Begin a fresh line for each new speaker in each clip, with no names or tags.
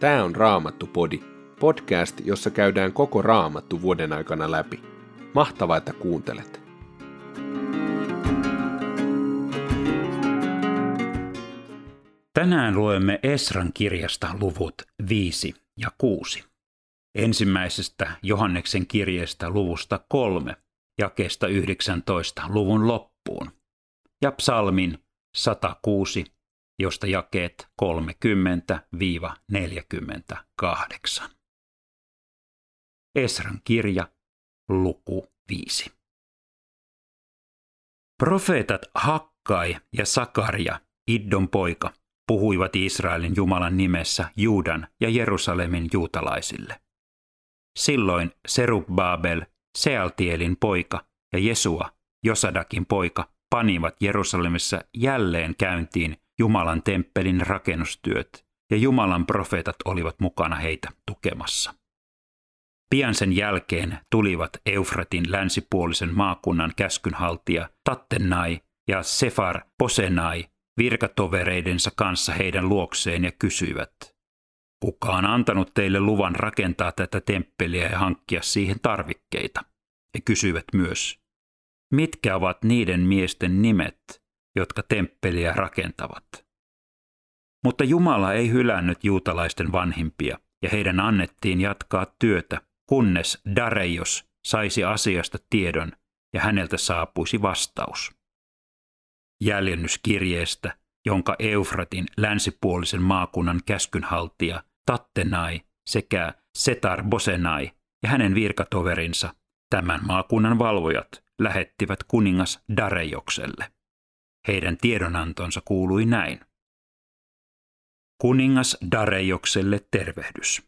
Tämä on Raamattu-podi, podcast, jossa käydään koko Raamattu vuoden aikana läpi. Mahtavaa, että kuuntelet!
Tänään luemme Esran kirjasta luvut 5 ja 6. Ensimmäisestä Johanneksen kirjeestä luvusta 3, jakeesta 19 luvun loppuun, ja psalmin 106 josta jakeet 30-48. Esran kirja, luku 5. Profeetat Hakkai ja Sakaria, Iddon poika, puhuivat Israelin Jumalan nimessä Juudan ja Jerusalemin juutalaisille. Silloin Serubabel, Sealtielin poika ja Jesua, Josadakin poika, panivat Jerusalemissa jälleen käyntiin Jumalan temppelin rakennustyöt, ja Jumalan profeetat olivat mukana heitä tukemassa. Pian sen jälkeen tulivat Eufratin länsipuolisen maakunnan käskynhaltija Tattenai ja Sefar Posenai virkatovereidensa kanssa heidän luokseen ja kysyivät, kuka on antanut teille luvan rakentaa tätä temppeliä ja hankkia siihen tarvikkeita? He kysyivät myös, mitkä ovat niiden miesten nimet, jotka temppeliä rakentavat. Mutta Jumala ei hylännyt juutalaisten vanhimpia, ja heidän annettiin jatkaa työtä, kunnes Dareios saisi asiasta tiedon ja häneltä saapuisi vastaus. Jäljennyskirjeestä, jonka Eufratin länsipuolisen maakunnan käskynhaltija Tattenai sekä Setar Bosenai ja hänen virkatoverinsa, tämän maakunnan valvojat, lähettivät kuningas Darejokselle. Heidän tiedonantonsa kuului näin. Kuningas Darejokselle tervehdys.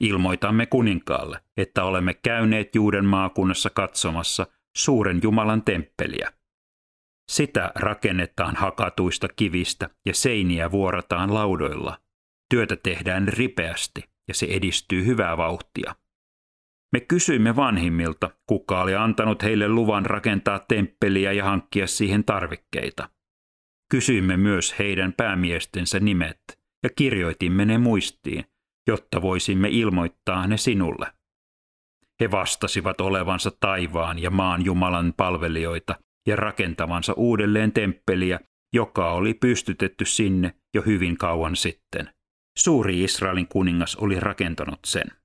Ilmoitamme kuninkaalle, että olemme käyneet Juuden maakunnassa katsomassa suuren Jumalan temppeliä. Sitä rakennetaan hakatuista kivistä ja seiniä vuorataan laudoilla. Työtä tehdään ripeästi ja se edistyy hyvää vauhtia. Me kysyimme vanhimmilta, kuka oli antanut heille luvan rakentaa temppeliä ja hankkia siihen tarvikkeita. Kysyimme myös heidän päämiestensä nimet ja kirjoitimme ne muistiin, jotta voisimme ilmoittaa ne sinulle. He vastasivat olevansa taivaan ja maan Jumalan palvelijoita ja rakentavansa uudelleen temppeliä, joka oli pystytetty sinne jo hyvin kauan sitten. Suuri Israelin kuningas oli rakentanut sen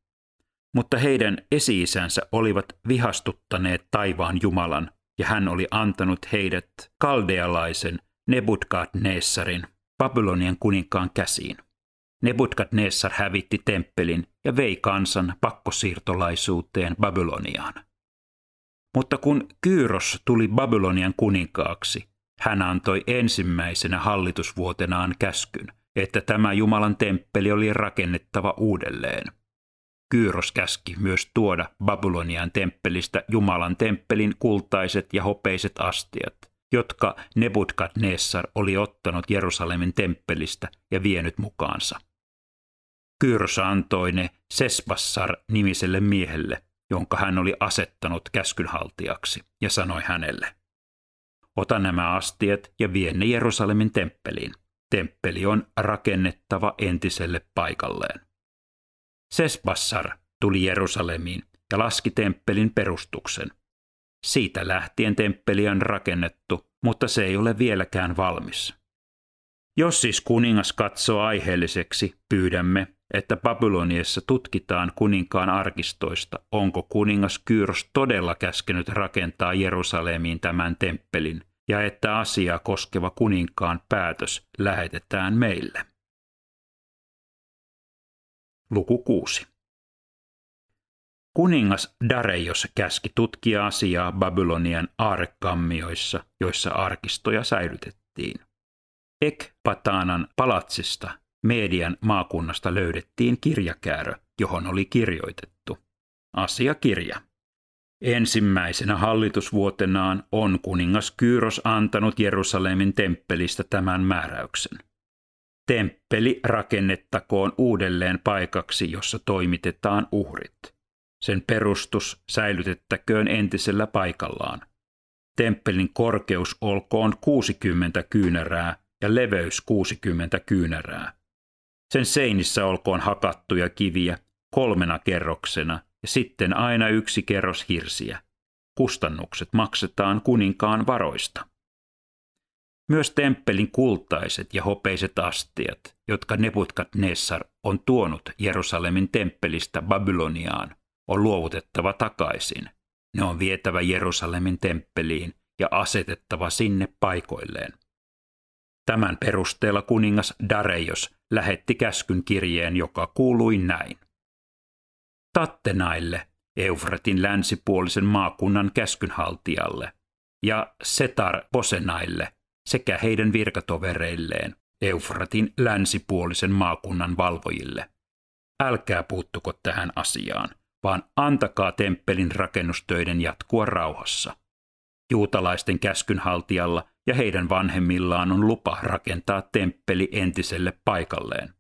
mutta heidän esi-isänsä olivat vihastuttaneet taivaan Jumalan, ja hän oli antanut heidät kaldealaisen Nebukadnessarin, Babylonian kuninkaan käsiin. Nebukadnessar hävitti temppelin ja vei kansan pakkosiirtolaisuuteen Babyloniaan. Mutta kun Kyyros tuli Babylonian kuninkaaksi, hän antoi ensimmäisenä hallitusvuotenaan käskyn, että tämä Jumalan temppeli oli rakennettava uudelleen – Kyyros käski myös tuoda Babylonian temppelistä Jumalan temppelin kultaiset ja hopeiset astiat, jotka Nebukadnessar oli ottanut Jerusalemin temppelistä ja vienyt mukaansa. Kyyros antoi ne Sesbassar nimiselle miehelle, jonka hän oli asettanut käskynhaltijaksi, ja sanoi hänelle, Ota nämä astiat ja vie ne Jerusalemin temppeliin. Temppeli on rakennettava entiselle paikalleen. Sesbassar tuli Jerusalemiin ja laski temppelin perustuksen. Siitä lähtien temppeli on rakennettu, mutta se ei ole vieläkään valmis. Jos siis kuningas katsoo aiheelliseksi, pyydämme, että Babyloniassa tutkitaan kuninkaan arkistoista, onko kuningas Kyyros todella käskenyt rakentaa Jerusalemiin tämän temppelin, ja että asiaa koskeva kuninkaan päätös lähetetään meille. Luku 6. Kuningas Dareios käski tutkia asiaa Babylonian aarekammioissa, joissa arkistoja säilytettiin. Ekpatanan palatsista Median maakunnasta löydettiin kirjakäärö, johon oli kirjoitettu. Asiakirja. Ensimmäisenä hallitusvuotenaan on kuningas Kyyros antanut Jerusalemin temppelistä tämän määräyksen – Temppeli rakennettakoon uudelleen paikaksi, jossa toimitetaan uhrit. Sen perustus säilytettäköön entisellä paikallaan. Temppelin korkeus olkoon 60 kyynärää ja leveys 60 kyynärää. Sen seinissä olkoon hakattuja kiviä kolmena kerroksena ja sitten aina yksi kerros hirsiä. Kustannukset maksetaan kuninkaan varoista. Myös temppelin kultaiset ja hopeiset astiat, jotka Nessar on tuonut Jerusalemin temppelistä Babyloniaan, on luovutettava takaisin. Ne on vietävä Jerusalemin temppeliin ja asetettava sinne paikoilleen. Tämän perusteella kuningas Dareios lähetti käskyn kirjeen, joka kuului näin. Tattenaille, Eufratin länsipuolisen maakunnan käskynhaltijalle, ja Setar Posenaille sekä heidän virkatovereilleen, Eufratin länsipuolisen maakunnan valvojille. Älkää puuttuko tähän asiaan, vaan antakaa temppelin rakennustöiden jatkua rauhassa. Juutalaisten käskynhaltijalla ja heidän vanhemmillaan on lupa rakentaa temppeli entiselle paikalleen.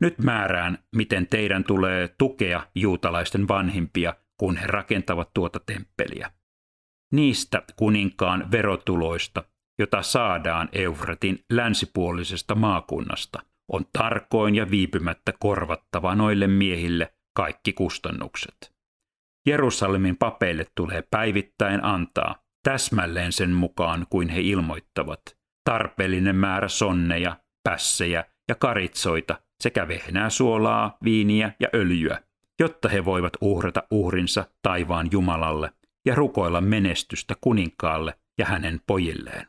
Nyt määrään, miten teidän tulee tukea juutalaisten vanhimpia, kun he rakentavat tuota temppeliä. Niistä kuninkaan verotuloista, jota saadaan Eufratin länsipuolisesta maakunnasta, on tarkoin ja viipymättä korvattava noille miehille kaikki kustannukset. Jerusalemin papeille tulee päivittäin antaa täsmälleen sen mukaan kuin he ilmoittavat tarpeellinen määrä sonneja, pässejä ja karitsoita sekä vehnää suolaa, viiniä ja öljyä, jotta he voivat uhrata uhrinsa taivaan Jumalalle ja rukoilla menestystä kuninkaalle ja hänen pojilleen.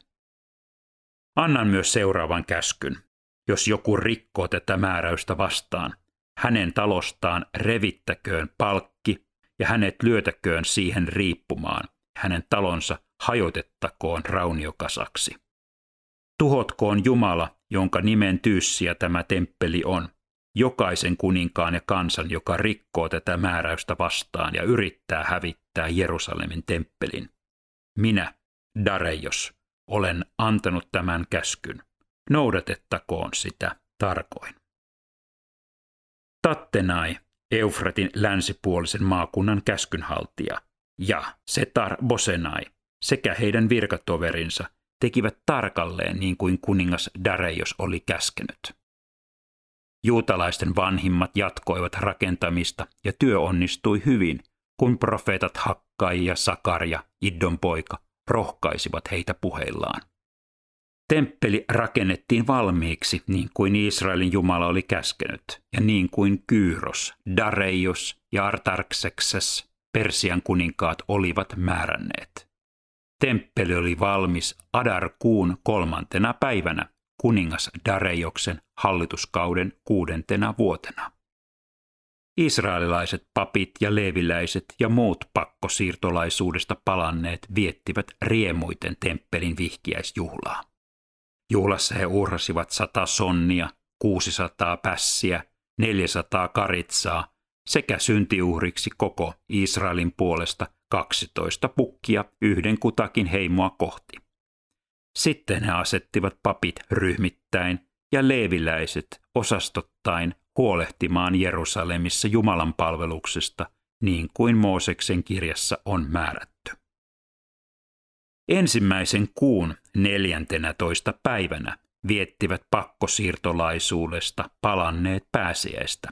Annan myös seuraavan käskyn. Jos joku rikkoo tätä määräystä vastaan, hänen talostaan revittäköön palkki ja hänet lyötäköön siihen riippumaan, hänen talonsa hajotettakoon rauniokasaksi. Tuhotkoon Jumala, jonka nimen tyyssiä tämä temppeli on, jokaisen kuninkaan ja kansan, joka rikkoo tätä määräystä vastaan ja yrittää hävittää Jerusalemin temppelin. Minä, Dareios, olen antanut tämän käskyn. Noudatettakoon sitä tarkoin. Tattenai, Eufratin länsipuolisen maakunnan käskynhaltija, ja Setar Bosenai sekä heidän virkatoverinsa tekivät tarkalleen niin kuin kuningas Dareios oli käskenyt. Juutalaisten vanhimmat jatkoivat rakentamista ja työ onnistui hyvin, kun profeetat Hakkai ja Sakaria, Iddon poika, rohkaisivat heitä puheillaan. Temppeli rakennettiin valmiiksi niin kuin Israelin Jumala oli käskenyt ja niin kuin Kyyros, Dareios ja Artarksekses, Persian kuninkaat, olivat määränneet. Temppeli oli valmis Adar-kuun kolmantena päivänä kuningas Dareioksen hallituskauden kuudentena vuotena. Israelilaiset papit ja leeviläiset ja muut pakkosiirtolaisuudesta palanneet viettivät riemuiten temppelin vihkiäisjuhlaa. Juhlassa he uhrasivat sata sonnia, 600 pässiä, 400 karitsaa sekä syntiuhriksi koko Israelin puolesta 12 pukkia yhden kutakin heimoa kohti. Sitten he asettivat papit ryhmittäin ja leeviläiset osastottain huolehtimaan Jerusalemissa Jumalan palveluksesta, niin kuin Mooseksen kirjassa on määrätty. Ensimmäisen kuun neljäntenä toista päivänä viettivät pakkosiirtolaisuudesta palanneet pääsiäistä.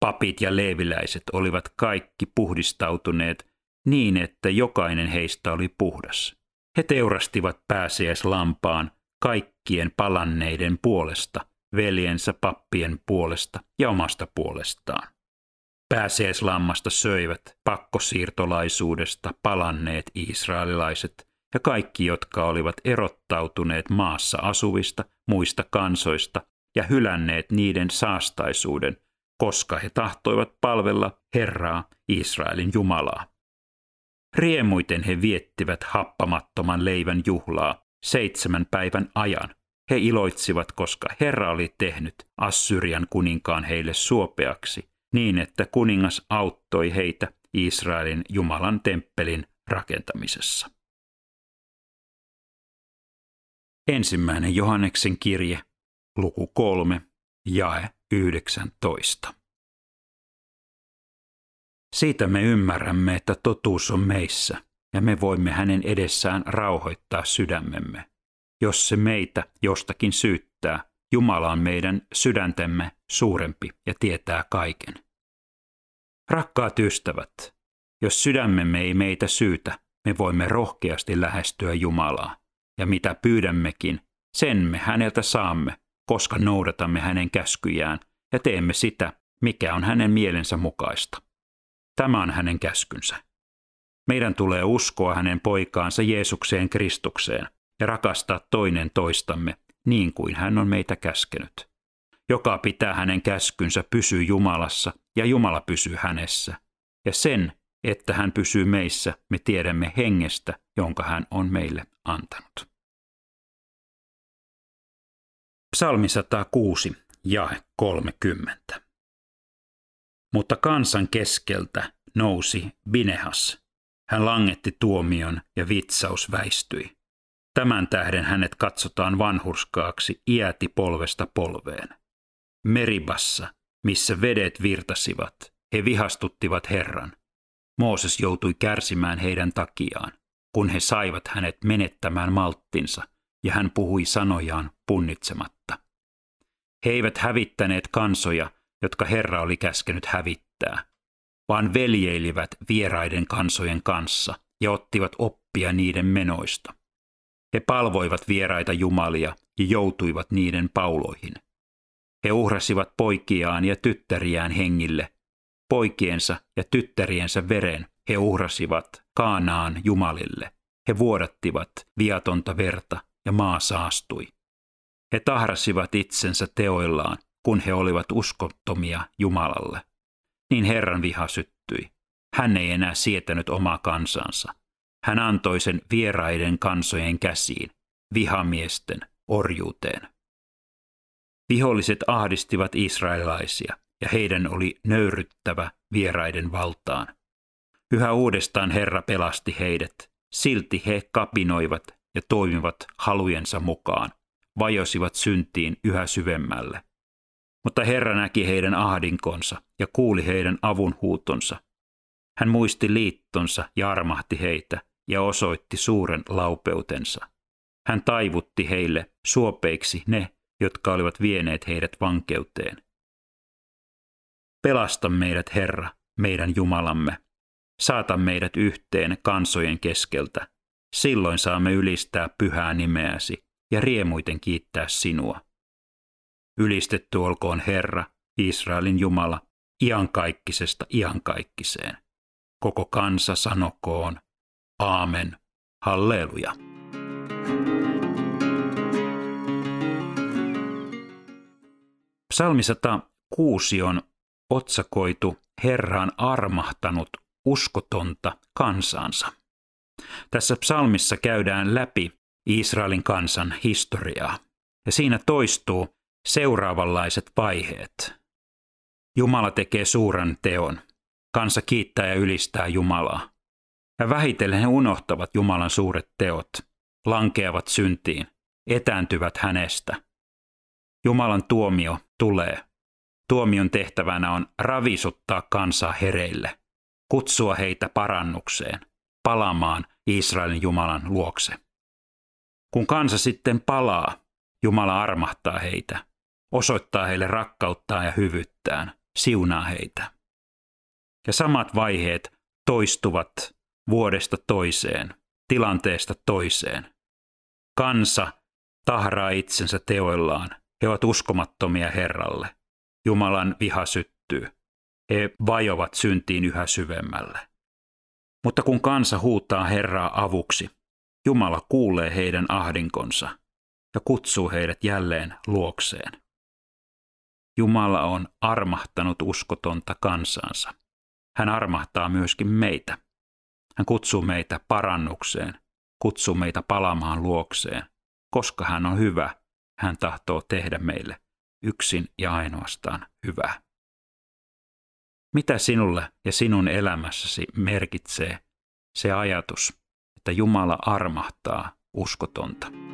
Papit ja leeviläiset olivat kaikki puhdistautuneet niin, että jokainen heistä oli puhdas. He teurastivat pääsiäislampaan kaikkien palanneiden puolesta, veljensä pappien puolesta ja omasta puolestaan. Pääsiäislammasta söivät pakkosiirtolaisuudesta palanneet israelilaiset ja kaikki, jotka olivat erottautuneet maassa asuvista muista kansoista ja hylänneet niiden saastaisuuden, koska he tahtoivat palvella Herraa, Israelin Jumalaa. Riemuiten he viettivät happamattoman leivän juhlaa seitsemän päivän ajan. He iloitsivat, koska Herra oli tehnyt Assyrian kuninkaan heille suopeaksi, niin että kuningas auttoi heitä Israelin Jumalan temppelin rakentamisessa. Ensimmäinen Johanneksen kirje, luku 3, jae 19. Siitä me ymmärrämme, että totuus on meissä, ja me voimme hänen edessään rauhoittaa sydämemme. Jos se meitä jostakin syyttää, Jumala on meidän sydäntemme suurempi ja tietää kaiken. Rakkaat ystävät, jos sydämemme ei meitä syytä, me voimme rohkeasti lähestyä Jumalaa, ja mitä pyydämmekin, sen me häneltä saamme, koska noudatamme hänen käskyjään ja teemme sitä, mikä on hänen mielensä mukaista. Tämä on hänen käskynsä. Meidän tulee uskoa hänen poikaansa Jeesukseen Kristukseen ja rakastaa toinen toistamme niin kuin hän on meitä käskenyt. Joka pitää hänen käskynsä pysyy Jumalassa ja Jumala pysyy hänessä. Ja sen, että hän pysyy meissä, me tiedämme hengestä, jonka hän on meille antanut. Psalmi 106, jae 30. Mutta kansan keskeltä nousi Binehas. Hän langetti tuomion ja vitsaus väistyi. Tämän tähden hänet katsotaan vanhurskaaksi iäti polvesta polveen. Meribassa, missä vedet virtasivat, he vihastuttivat Herran. Mooses joutui kärsimään heidän takiaan, kun he saivat hänet menettämään malttinsa, ja hän puhui sanojaan punnitsematta. He eivät hävittäneet kansoja, jotka Herra oli käskenyt hävittää, vaan veljeilivät vieraiden kansojen kanssa ja ottivat oppia niiden menoista. He palvoivat vieraita jumalia ja joutuivat niiden pauloihin. He uhrasivat poikiaan ja tyttäriään hengille. Poikiensa ja tyttäriensä veren he uhrasivat Kaanaan jumalille. He vuodattivat viatonta verta ja maa saastui. He tahrasivat itsensä teoillaan, kun he olivat uskottomia Jumalalle. Niin Herran viha syttyi. Hän ei enää sietänyt omaa kansansa. Hän antoi sen vieraiden kansojen käsiin, vihamiesten orjuuteen. Viholliset ahdistivat israelilaisia, ja heidän oli nöyryttävä vieraiden valtaan. Yhä uudestaan Herra pelasti heidät, silti he kapinoivat ja toimivat halujensa mukaan, vajosivat syntiin yhä syvemmälle. Mutta Herra näki heidän ahdinkonsa ja kuuli heidän avunhuutonsa. Hän muisti liittonsa ja armahti heitä ja osoitti suuren laupeutensa. Hän taivutti heille suopeiksi ne, jotka olivat vieneet heidät vankeuteen. Pelasta meidät, Herra, meidän Jumalamme. Saata meidät yhteen kansojen keskeltä. Silloin saamme ylistää pyhää nimeäsi ja riemuiten kiittää sinua. Ylistetty olkoon Herra, Israelin Jumala, iankaikkisesta iankaikkiseen. Koko kansa sanokoon, Aamen, halleluja. Psalmi 106 on otsakoitu Herraan armahtanut uskotonta kansansa. Tässä psalmissa käydään läpi Israelin kansan historiaa, ja siinä toistuu seuraavanlaiset vaiheet. Jumala tekee suuren teon. Kansa kiittää ja ylistää Jumalaa. Ja vähitellen he unohtavat Jumalan suuret teot, lankeavat syntiin, etääntyvät hänestä. Jumalan tuomio tulee. Tuomion tehtävänä on ravisuttaa kansaa hereille, kutsua heitä parannukseen, palaamaan Israelin Jumalan luokse. Kun kansa sitten palaa, Jumala armahtaa heitä, osoittaa heille rakkauttaa ja hyvyyttään, siunaa heitä. Ja samat vaiheet toistuvat vuodesta toiseen, tilanteesta toiseen. Kansa tahraa itsensä teoillaan. He ovat uskomattomia Herralle. Jumalan viha syttyy. He vajovat syntiin yhä syvemmälle. Mutta kun kansa huutaa Herraa avuksi, Jumala kuulee heidän ahdinkonsa ja kutsuu heidät jälleen luokseen. Jumala on armahtanut uskotonta kansansa. Hän armahtaa myöskin meitä. Hän kutsuu meitä parannukseen, kutsuu meitä palamaan luokseen. Koska hän on hyvä, hän tahtoo tehdä meille yksin ja ainoastaan hyvää. Mitä sinulle ja sinun elämässäsi merkitsee se ajatus, että Jumala armahtaa uskotonta?